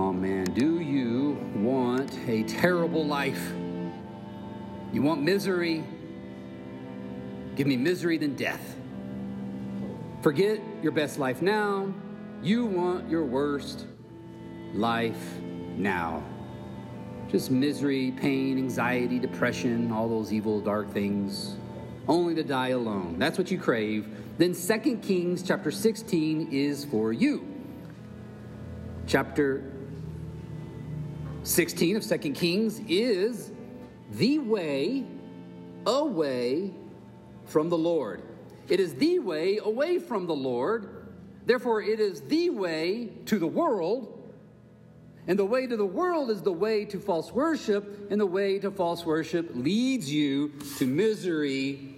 Oh man, do you want a terrible life? You want misery? Give me misery than death. Forget your best life now. You want your worst life now. Just misery, pain, anxiety, depression, all those evil, dark things, only to die alone. That's what you crave. Then 2 Kings chapter 16 is for you. Chapter 16 of 2 Kings is the way away from the Lord. It is the way away from the Lord. Therefore, it is the way to the world. And the way to the world is the way to false worship, and the way to false worship leads you to misery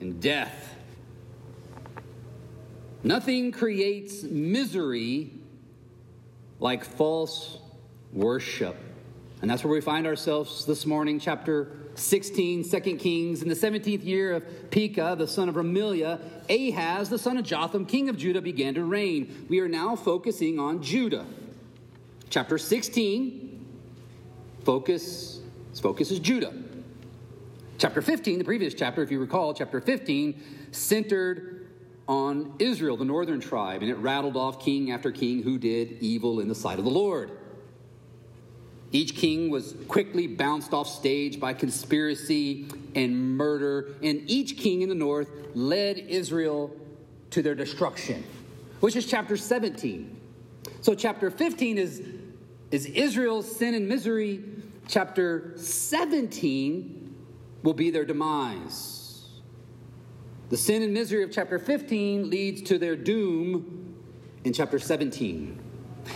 and death. Nothing creates misery like false worship. And that's where we find ourselves this morning, chapter 16, 2 Kings. In the 17th year of Pekah, the son of Remaliah, Ahaz, the son of Jotham, king of Judah, began to reign. We are now focusing on Judah. Chapter 16, focus, focus is Judah. Chapter 15, the previous chapter, if you recall, chapter 15, centered on Israel, the northern tribe, and it rattled off king after king who did evil in the sight of the Lord. Each king was quickly bounced off stage by conspiracy and murder, and each king in the north led Israel to their destruction, which is chapter 17. So, chapter 15 is, is Israel's sin and misery. Chapter 17 will be their demise. The sin and misery of chapter 15 leads to their doom in chapter 17.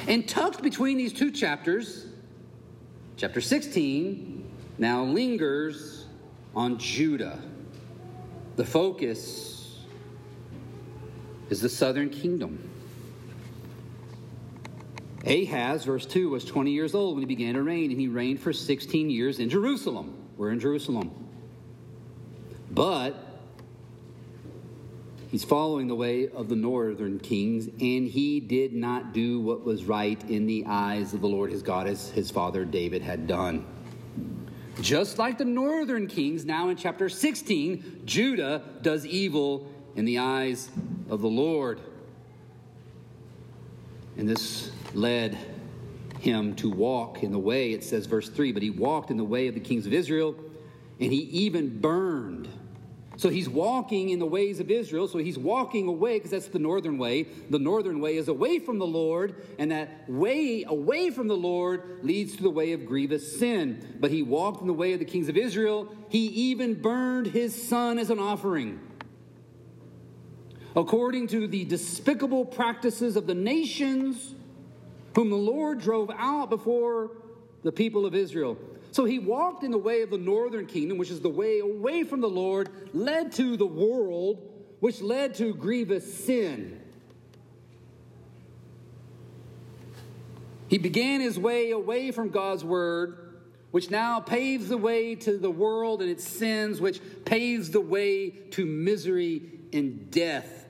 And tucked between these two chapters, Chapter 16 now lingers on Judah. The focus is the southern kingdom. Ahaz, verse 2, was 20 years old when he began to reign, and he reigned for 16 years in Jerusalem. We're in Jerusalem. But he's following the way of the northern kings, and he did not do what was right in the eyes of the Lord his God as his father David had done. Just like the northern kings, now in chapter 16, Judah does evil in the eyes of the Lord. And this led him to walk in the way, it says, verse 3, but he walked in the way of the kings of Israel, and he even burned. So he's walking in the ways of Israel. So he's walking away because that's the northern way. The northern way is away from the Lord, and that way away from the Lord leads to the way of grievous sin. But he walked in the way of the kings of Israel. He even burned his son as an offering according to the despicable practices of the nations whom the Lord drove out before the people of Israel. So he walked in the way of the northern kingdom, which is the way away from the Lord, led to the world, which led to grievous sin. He began his way away from God's word, which now paves the way to the world and its sins, which paves the way to misery and death.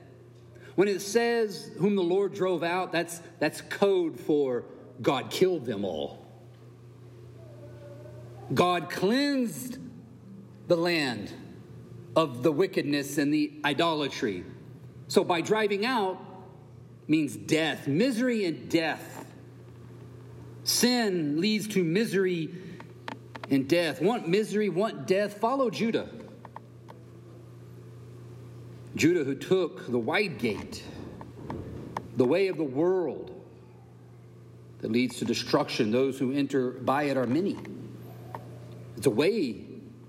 When it says, whom the Lord drove out, that's, that's code for God killed them all. God cleansed the land of the wickedness and the idolatry. So by driving out means death, misery and death. Sin leads to misery and death. Want misery, want death, follow Judah. Judah, who took the wide gate, the way of the world that leads to destruction. Those who enter by it are many. It's a way,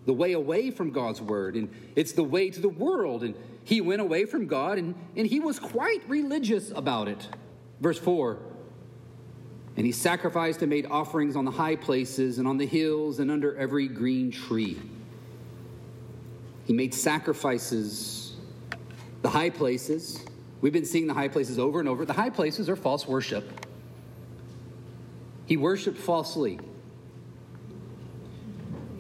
the way away from God's word, and it's the way to the world. And he went away from God, and, and he was quite religious about it. Verse 4 And he sacrificed and made offerings on the high places and on the hills and under every green tree. He made sacrifices the high places, we've been seeing the high places over and over. The high places are false worship. He worshiped falsely.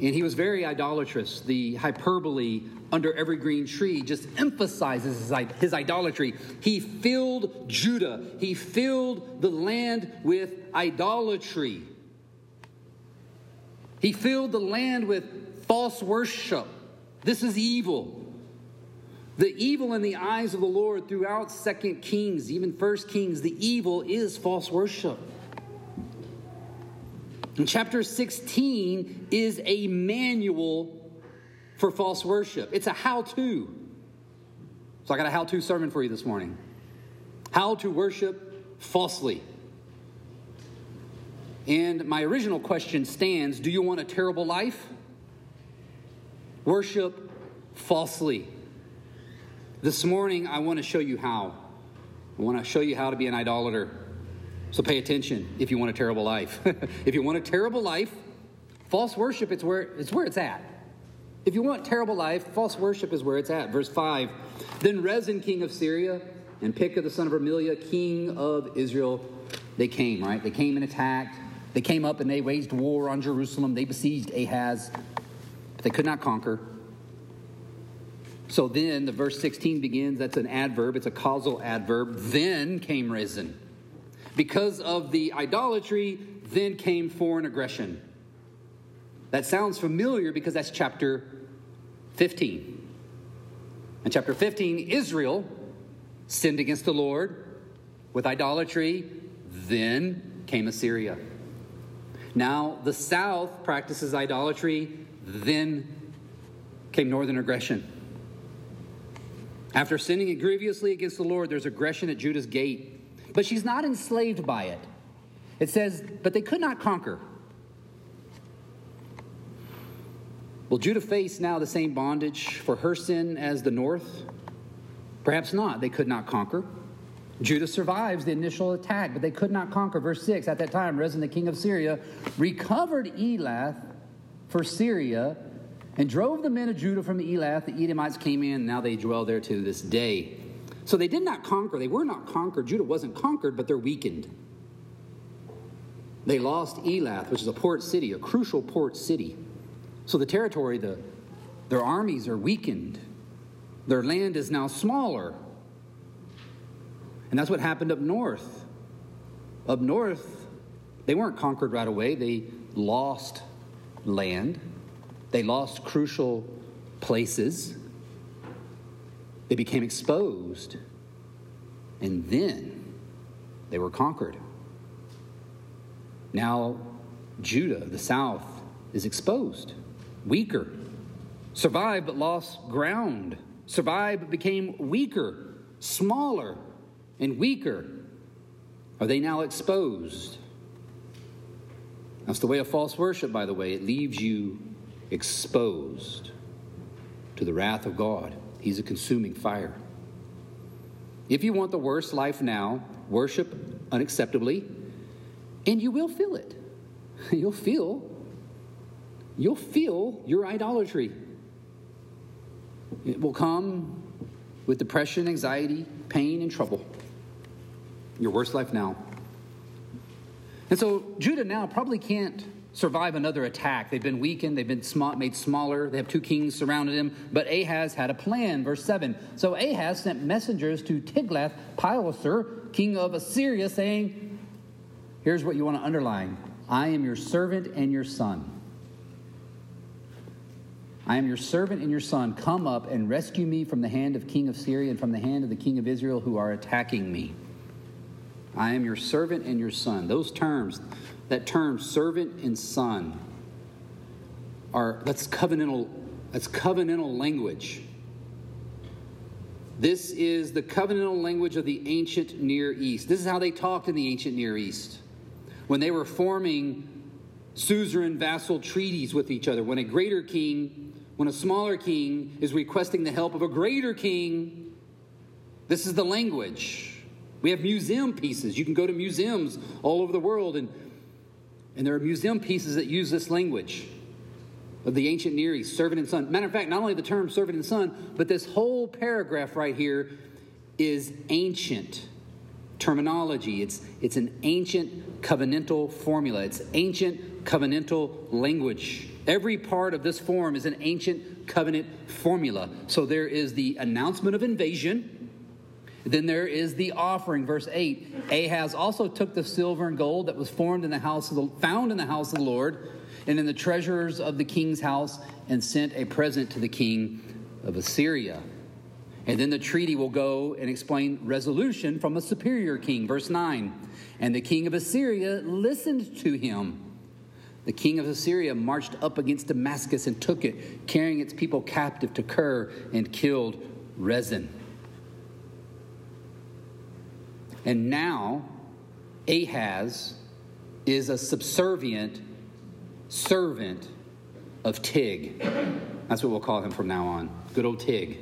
And he was very idolatrous. The hyperbole under every green tree just emphasizes his, his idolatry. He filled Judah, he filled the land with idolatry. He filled the land with false worship. This is evil. The evil in the eyes of the Lord throughout Second Kings, even First Kings, the evil is false worship. And chapter 16 is a manual for false worship. It's a how to. So I got a how to sermon for you this morning. How to worship falsely. And my original question stands Do you want a terrible life? Worship falsely. This morning, I want to show you how. I want to show you how to be an idolater. So pay attention if you want a terrible life. if you want a terrible life, false worship it's where it's where it's at. If you want terrible life, false worship is where it's at. Verse 5. Then Rezin, king of Syria, and Pekah the son of Remaliah, king of Israel, they came, right? They came and attacked. They came up and they waged war on Jerusalem. They besieged Ahaz, but they could not conquer. So then the verse 16 begins. That's an adverb, it's a causal adverb. Then came Rezin. Because of the idolatry, then came foreign aggression. That sounds familiar because that's chapter 15. In chapter 15, Israel sinned against the Lord with idolatry, then came Assyria. Now, the south practices idolatry, then came northern aggression. After sinning grievously against the Lord, there's aggression at Judah's gate. But she's not enslaved by it. It says, but they could not conquer. Will Judah face now the same bondage for her sin as the north? Perhaps not. They could not conquer. Judah survives the initial attack, but they could not conquer. Verse 6 At that time, Rezin, the king of Syria, recovered Elath for Syria and drove the men of Judah from Elath. The Edomites came in, now they dwell there to this day. So they did not conquer. They were not conquered. Judah wasn't conquered, but they're weakened. They lost Elath, which is a port city, a crucial port city. So the territory, the, their armies are weakened. Their land is now smaller. And that's what happened up north. Up north, they weren't conquered right away, they lost land. They lost crucial places. They became exposed. And then they were conquered. Now, Judah, the south, is exposed, weaker. Survived but lost ground. Survived but became weaker, smaller, and weaker. Are they now exposed? That's the way of false worship, by the way. It leaves you exposed to the wrath of God. He's a consuming fire. If you want the worst life now, worship unacceptably, and you will feel it. You'll feel, you'll feel your idolatry. It will come with depression, anxiety, pain, and trouble. Your worst life now. And so Judah now probably can't survive another attack. They've been weakened, they've been sm- made smaller, they have two kings surrounded him. But Ahaz had a plan. Verse 7. So Ahaz sent messengers to Tiglath Pileser, king of Assyria, saying, Here's what you want to underline I am your servant and your son. I am your servant and your son. Come up and rescue me from the hand of king of Syria and from the hand of the king of Israel who are attacking me. I am your servant and your son. Those terms, that term servant and son are that's covenantal that's covenantal language. This is the covenantal language of the ancient near east. This is how they talked in the ancient near east. When they were forming suzerain vassal treaties with each other when a greater king when a smaller king is requesting the help of a greater king this is the language. We have museum pieces. You can go to museums all over the world and and there are museum pieces that use this language of the ancient Near East, servant and son. Matter of fact, not only the term servant and son, but this whole paragraph right here is ancient terminology. It's, it's an ancient covenantal formula. It's ancient covenantal language. Every part of this form is an ancient covenant formula. So there is the announcement of invasion. Then there is the offering, verse 8. Ahaz also took the silver and gold that was formed in the house of the, found in the house of the Lord and in the treasures of the king's house and sent a present to the king of Assyria. And then the treaty will go and explain resolution from a superior king. Verse 9. And the king of Assyria listened to him. The king of Assyria marched up against Damascus and took it, carrying its people captive to Kir and killed Rezin. And now Ahaz is a subservient servant of Tig. That's what we'll call him from now on. Good old Tig.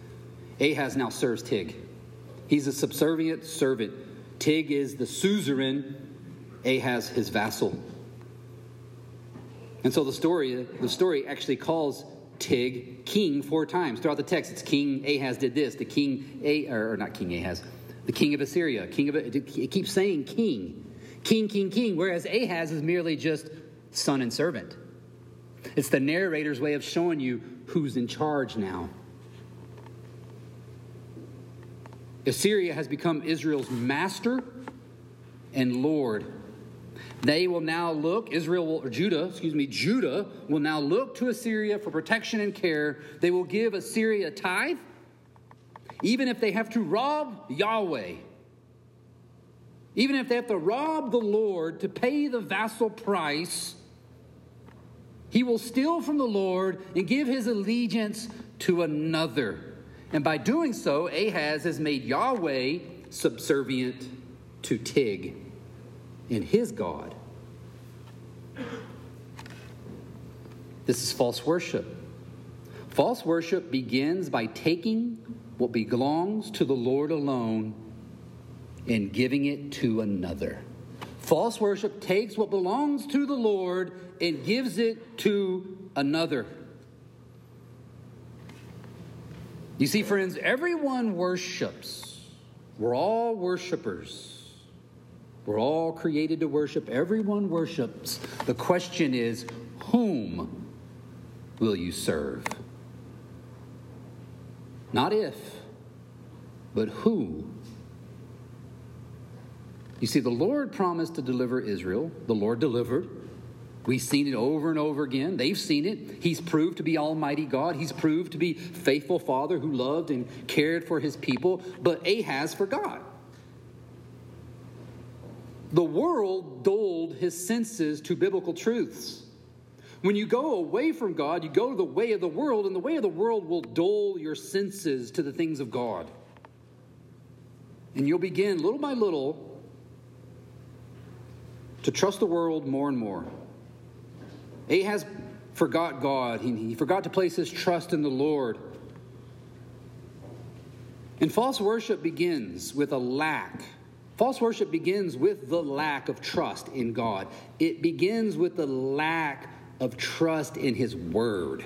Ahaz now serves Tig. He's a subservient servant. Tig is the suzerain, Ahaz his vassal. And so the story, the story actually calls Tig king four times throughout the text. It's King Ahaz did this, the king, A, or not King Ahaz, the king of Assyria. King of it keeps saying king, king, king, king. Whereas Ahaz is merely just son and servant. It's the narrator's way of showing you who's in charge now. Assyria has become Israel's master and Lord. They will now look, Israel will, or Judah, excuse me, Judah will now look to Assyria for protection and care. They will give Assyria a tithe, even if they have to rob Yahweh. Even if they have to rob the Lord to pay the vassal price, he will steal from the Lord and give his allegiance to another. And by doing so, Ahaz has made Yahweh subservient to Tig and his God. This is false worship. False worship begins by taking what belongs to the Lord alone and giving it to another. False worship takes what belongs to the Lord and gives it to another. You see, friends, everyone worships. We're all worshipers. We're all created to worship. Everyone worships. The question is, whom will you serve? Not if, but who. You see, the Lord promised to deliver Israel. The Lord delivered. We've seen it over and over again. They've seen it. He's proved to be Almighty God. He's proved to be faithful Father who loved and cared for his people. But Ahaz forgot. The world dulled his senses to biblical truths. When you go away from God, you go to the way of the world, and the way of the world will dull your senses to the things of God. And you'll begin, little by little, to trust the world more and more. Ahaz forgot God, he, he forgot to place his trust in the Lord. And false worship begins with a lack. False worship begins with the lack of trust in God. It begins with the lack of trust in His Word.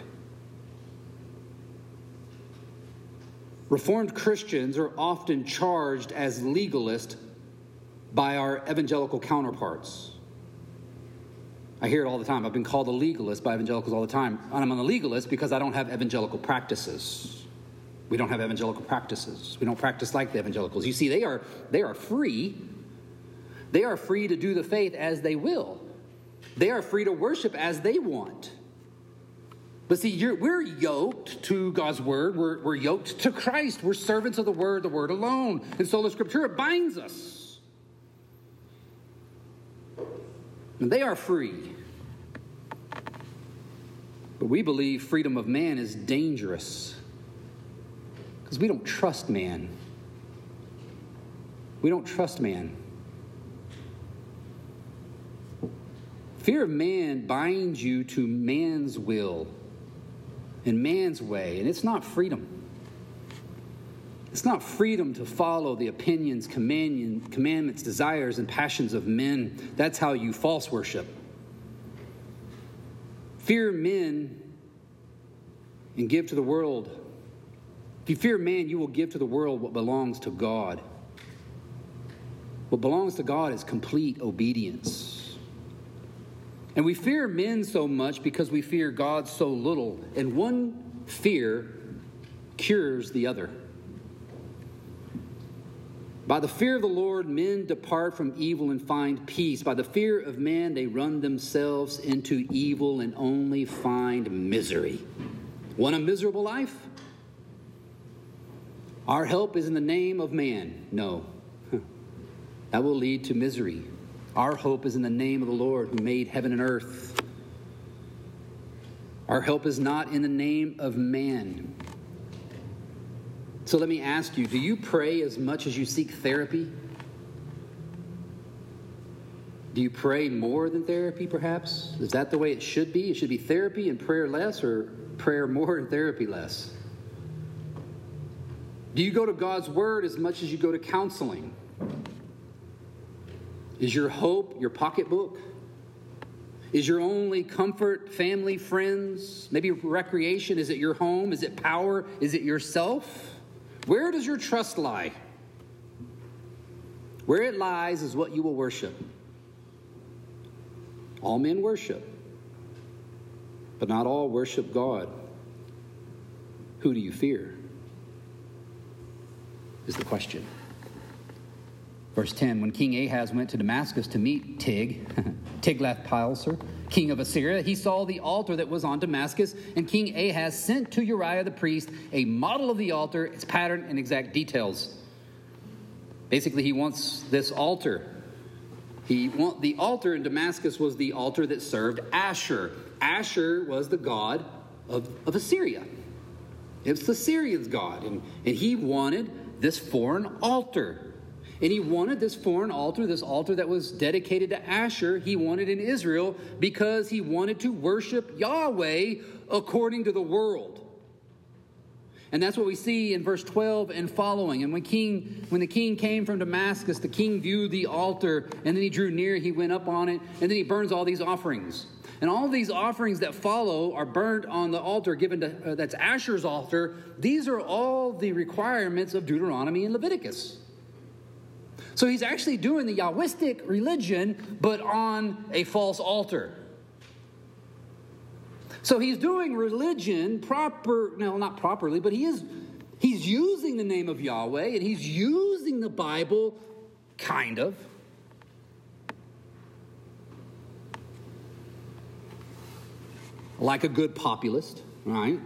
Reformed Christians are often charged as legalist by our evangelical counterparts. I hear it all the time. I've been called a legalist by evangelicals all the time. And I'm a legalist because I don't have evangelical practices. We don't have evangelical practices. We don't practice like the evangelicals. You see, they are, they are free. They are free to do the faith as they will. They are free to worship as they want. But see, we're yoked to God's word. We're, we're yoked to Christ. We're servants of the word, the word alone. And so the scripture, binds us. And they are free. But we believe freedom of man is dangerous because we don't trust man. We don't trust man. Fear of man binds you to man's will and man's way, and it's not freedom. It's not freedom to follow the opinions, commandments, desires, and passions of men. That's how you false worship. Fear men and give to the world. If you fear man, you will give to the world what belongs to God. What belongs to God is complete obedience. And we fear men so much because we fear God so little. And one fear cures the other. By the fear of the Lord, men depart from evil and find peace. By the fear of man, they run themselves into evil and only find misery. Want a miserable life? Our help is in the name of man. No. That will lead to misery. Our hope is in the name of the Lord who made heaven and earth. Our help is not in the name of man. So let me ask you do you pray as much as you seek therapy? Do you pray more than therapy, perhaps? Is that the way it should be? It should be therapy and prayer less, or prayer more and therapy less? Do you go to God's Word as much as you go to counseling? Is your hope your pocketbook? Is your only comfort family, friends, maybe recreation? Is it your home? Is it power? Is it yourself? Where does your trust lie? Where it lies is what you will worship. All men worship, but not all worship God. Who do you fear? Is the question. Verse 10 When King Ahaz went to Damascus to meet Tig, Tiglath-Pileser, king of Assyria, he saw the altar that was on Damascus, and King Ahaz sent to Uriah the priest a model of the altar, its pattern, and exact details. Basically, he wants this altar. He want the altar in Damascus was the altar that served Ashur. Ashur was the god of, of Assyria. It's the Syrians' god, and, and he wanted this foreign altar. And he wanted this foreign altar, this altar that was dedicated to Ashur, he wanted in Israel because he wanted to worship Yahweh according to the world. And that's what we see in verse 12 and following. And when king when the king came from Damascus, the king viewed the altar, and then he drew near, he went up on it, and then he burns all these offerings. And all these offerings that follow are burnt on the altar given to uh, that's Ashur's altar. These are all the requirements of Deuteronomy and Leviticus. So he's actually doing the Yahwistic religion, but on a false altar. So he's doing religion proper, no, not properly, but he is he's using the name of Yahweh and he's using the Bible kind of. Like a good populist, right?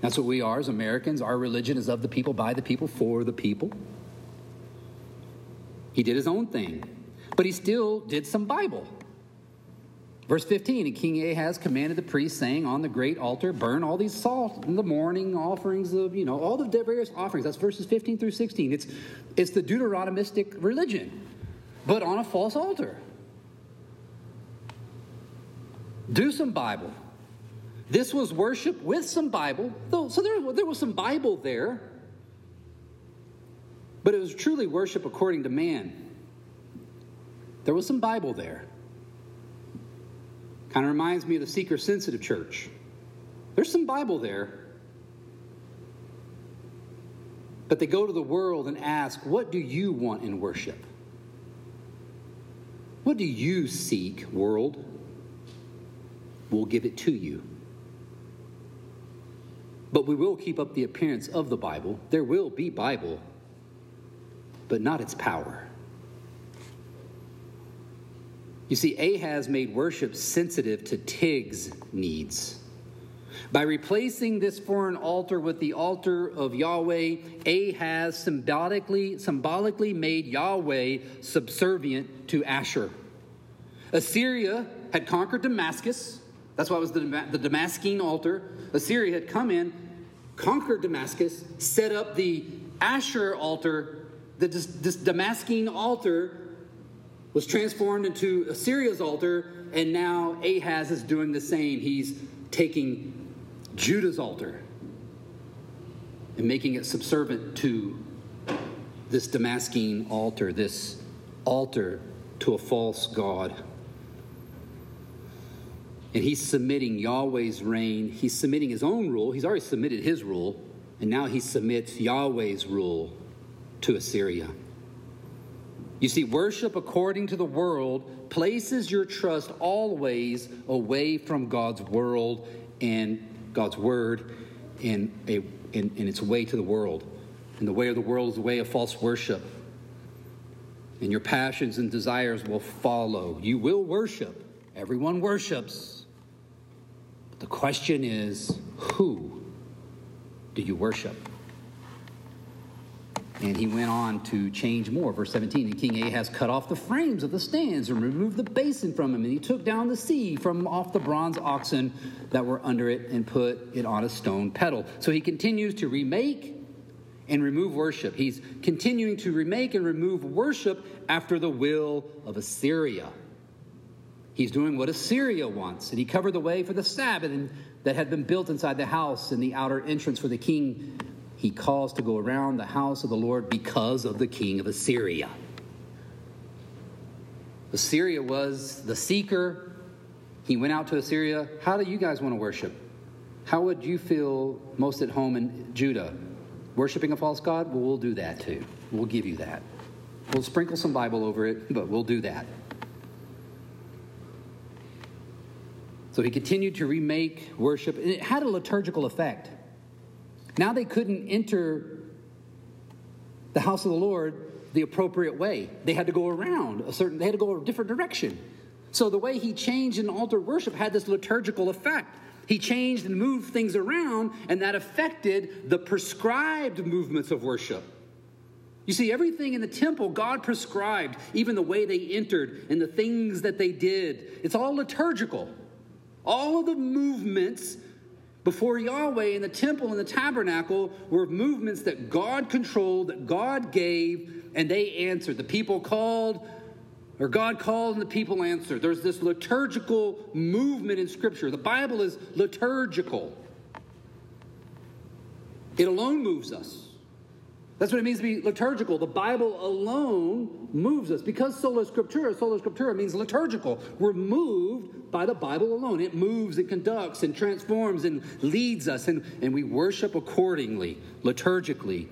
That's what we are as Americans. Our religion is of the people, by the people, for the people. He did his own thing, but he still did some Bible. Verse 15, and King Ahaz commanded the priests, saying, On the great altar, burn all these salt in the morning offerings of, you know, all the various offerings. That's verses 15 through 16. It's, it's the Deuteronomistic religion, but on a false altar. Do some Bible. This was worship with some Bible. So there, there was some Bible there. But it was truly worship according to man. There was some Bible there. Kind of reminds me of the seeker sensitive church. There's some Bible there. But they go to the world and ask, What do you want in worship? What do you seek, world? We'll give it to you. But we will keep up the appearance of the Bible. There will be Bible but not its power. You see, Ahaz made worship sensitive to Tig's needs. By replacing this foreign altar with the altar of Yahweh, Ahaz symbolically, symbolically made Yahweh subservient to Ashur. Assyria had conquered Damascus. That's why it was the, the Damascene altar. Assyria had come in, conquered Damascus, set up the Ashur altar the, this Damascene altar was transformed into Assyria's altar, and now Ahaz is doing the same. He's taking Judah's altar and making it subservient to this Damascene altar, this altar to a false God. And he's submitting Yahweh's reign. He's submitting his own rule. He's already submitted his rule, and now he submits Yahweh's rule to Assyria. You see, worship according to the world places your trust always away from God's world and God's word in, a, in, in its way to the world. And the way of the world is the way of false worship. And your passions and desires will follow. You will worship. Everyone worships. But the question is who do you worship? And he went on to change more. Verse 17 And King Ahaz cut off the frames of the stands and removed the basin from him. And he took down the sea from off the bronze oxen that were under it and put it on a stone pedal. So he continues to remake and remove worship. He's continuing to remake and remove worship after the will of Assyria. He's doing what Assyria wants. And he covered the way for the Sabbath that had been built inside the house and the outer entrance for the king he caused to go around the house of the Lord because of the king of Assyria. Assyria was the seeker. He went out to Assyria. How do you guys want to worship? How would you feel most at home in Judah? Worshiping a false God? Well, we'll do that too. We'll give you that. We'll sprinkle some Bible over it, but we'll do that. So he continued to remake worship, and it had a liturgical effect. Now they couldn't enter the house of the Lord the appropriate way. They had to go around a certain, they had to go a different direction. So the way he changed in altar worship had this liturgical effect. He changed and moved things around, and that affected the prescribed movements of worship. You see, everything in the temple, God prescribed, even the way they entered and the things that they did. It's all liturgical. All of the movements before Yahweh in the temple and the tabernacle were movements that God controlled, that God gave, and they answered. The people called, or God called, and the people answered. There's this liturgical movement in Scripture. The Bible is liturgical, it alone moves us. That's what it means to be liturgical. The Bible alone moves us. Because sola scriptura, sola scriptura means liturgical. We're moved by the Bible alone. It moves and conducts and transforms and leads us, and, and we worship accordingly, liturgically.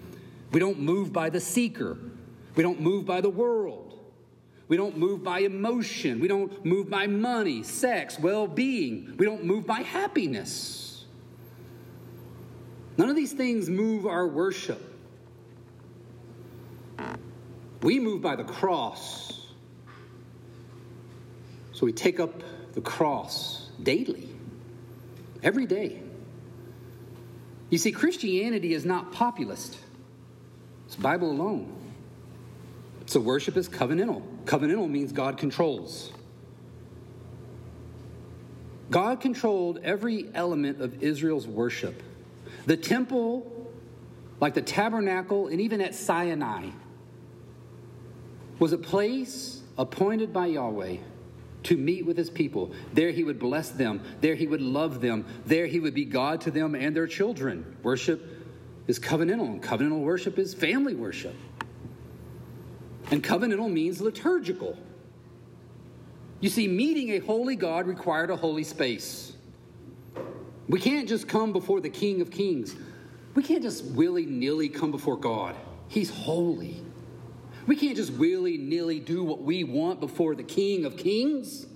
We don't move by the seeker, we don't move by the world. We don't move by emotion. We don't move by money, sex, well being. We don't move by happiness. None of these things move our worship. We move by the cross. So we take up the cross daily, every day. You see, Christianity is not populist, it's Bible alone. So worship is covenantal. Covenantal means God controls. God controlled every element of Israel's worship. The temple, like the tabernacle, and even at Sinai, was a place appointed by Yahweh to meet with his people. There he would bless them. There he would love them. There he would be God to them and their children. Worship is covenantal, and covenantal worship is family worship. And covenantal means liturgical. You see, meeting a holy God required a holy space. We can't just come before the King of Kings. We can't just willy nilly come before God. He's holy. We can't just willy nilly do what we want before the King of Kings.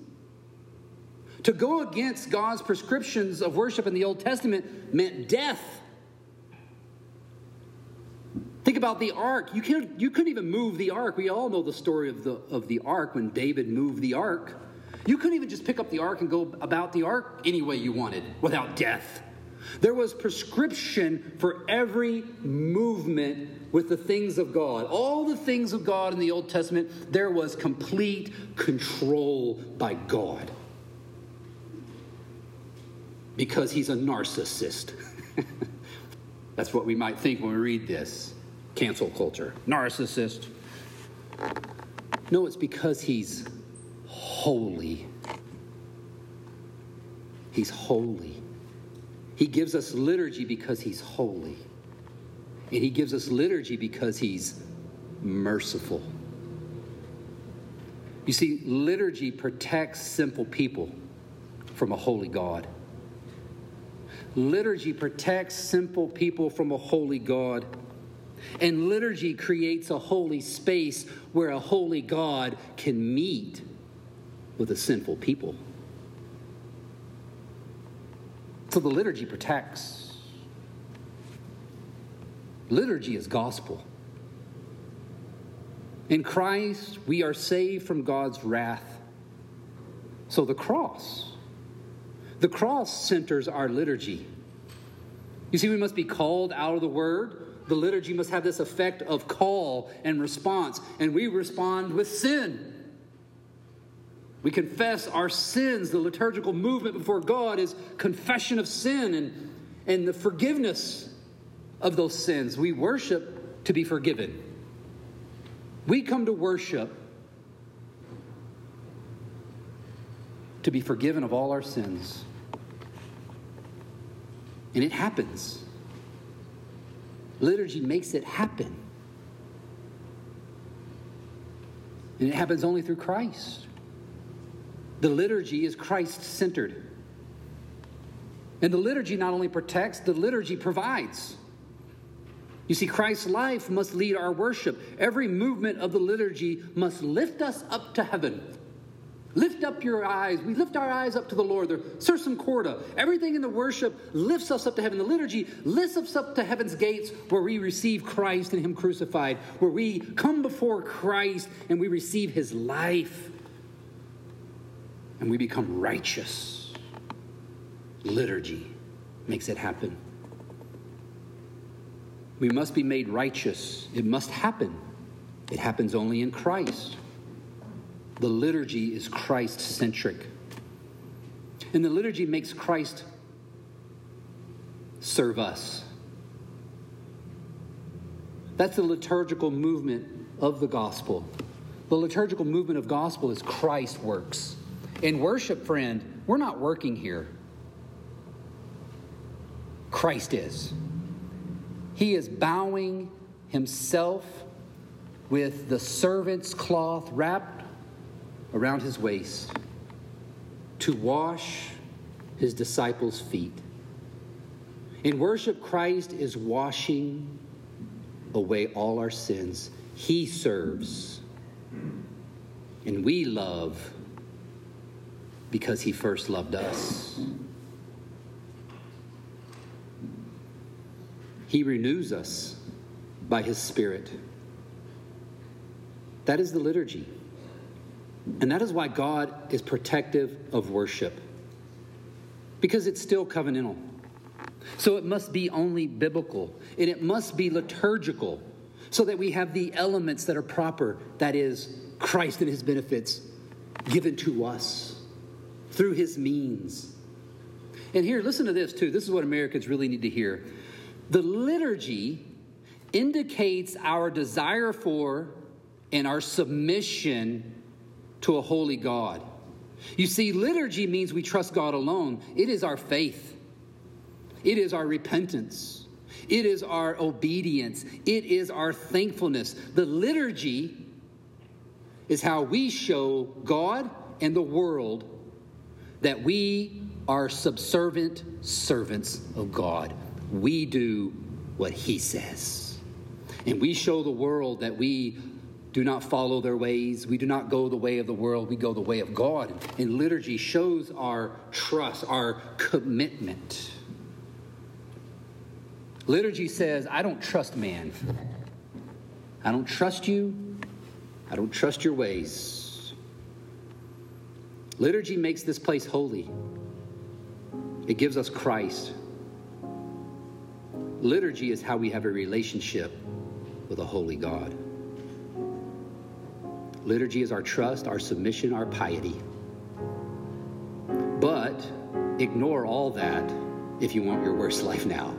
To go against God's prescriptions of worship in the Old Testament meant death. Think about the ark. You, can't, you couldn't even move the ark. We all know the story of the, of the ark when David moved the ark. You couldn't even just pick up the ark and go about the ark any way you wanted without death. There was prescription for every movement with the things of God. All the things of God in the Old Testament, there was complete control by God. Because he's a narcissist. That's what we might think when we read this. Cancel culture. Narcissist. No, it's because he's holy. He's holy. He gives us liturgy because he's holy. And he gives us liturgy because he's merciful. You see, liturgy protects simple people from a holy God. Liturgy protects simple people from a holy God. And liturgy creates a holy space where a holy God can meet with a sinful people. So the liturgy protects. Liturgy is gospel. In Christ, we are saved from God's wrath. So the cross, the cross centers our liturgy. You see, we must be called out of the word. The liturgy must have this effect of call and response, and we respond with sin. We confess our sins. The liturgical movement before God is confession of sin and, and the forgiveness of those sins. We worship to be forgiven. We come to worship to be forgiven of all our sins. And it happens. Liturgy makes it happen. And it happens only through Christ. The liturgy is Christ centered. And the liturgy not only protects, the liturgy provides. You see, Christ's life must lead our worship. Every movement of the liturgy must lift us up to heaven. Lift up your eyes. We lift our eyes up to the Lord. The sursum corda. Everything in the worship lifts us up to heaven. The liturgy lifts us up to heaven's gates where we receive Christ and Him crucified, where we come before Christ and we receive His life and we become righteous. Liturgy makes it happen. We must be made righteous. It must happen. It happens only in Christ. The liturgy is Christ centric. And the liturgy makes Christ serve us. That's the liturgical movement of the gospel. The liturgical movement of gospel is Christ works. In worship, friend, we're not working here. Christ is. He is bowing himself with the servant's cloth wrapped around his waist to wash his disciples' feet. In worship, Christ is washing away all our sins. He serves, and we love because he first loved us. He renews us by his Spirit. That is the liturgy. And that is why God is protective of worship, because it's still covenantal. So it must be only biblical, and it must be liturgical, so that we have the elements that are proper that is, Christ and his benefits given to us through his means. And here, listen to this too. This is what Americans really need to hear. The liturgy indicates our desire for and our submission to a holy God. You see, liturgy means we trust God alone, it is our faith, it is our repentance, it is our obedience, it is our thankfulness. The liturgy is how we show God and the world that we are subservient servants of God. We do what He says. And we show the world that we do not follow their ways. We do not go the way of the world. We go the way of God. And liturgy shows our trust, our commitment. Liturgy says, I don't trust man. I don't trust you. I don't trust your ways. Liturgy makes this place holy, it gives us Christ. Liturgy is how we have a relationship with a holy God. Liturgy is our trust, our submission, our piety. But ignore all that if you want your worst life now.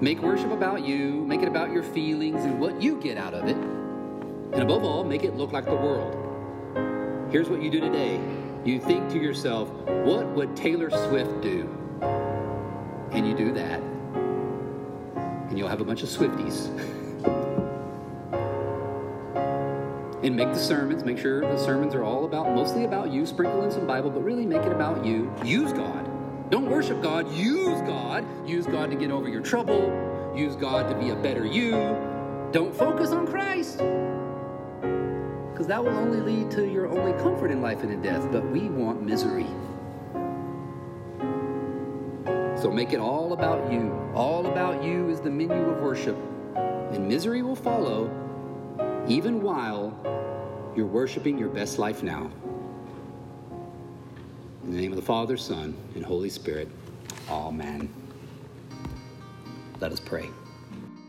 Make worship about you, make it about your feelings and what you get out of it. And above all, make it look like the world. Here's what you do today you think to yourself, what would Taylor Swift do? And you do that. And you'll have a bunch of Swifties. and make the sermons, make sure the sermons are all about, mostly about you, sprinkle in some Bible, but really make it about you. Use God. Don't worship God, use God. Use God to get over your trouble. use God to be a better you. Don't focus on Christ. Because that will only lead to your only comfort in life and in death. But we want misery. So make it all about you. All about you is the menu of worship. And misery will follow even while you're worshiping your best life now. In the name of the Father, Son, and Holy Spirit. Amen. Let us pray.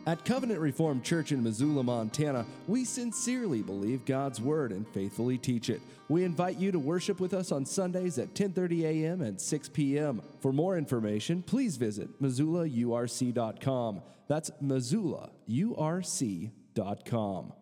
At Covenant Reformed Church in Missoula, Montana, we sincerely believe God's word and faithfully teach it. We invite you to worship with us on Sundays at 10:30 a.m. and 6 p.m. For more information, please visit missoulaurc.com. That's missoulaurc.com.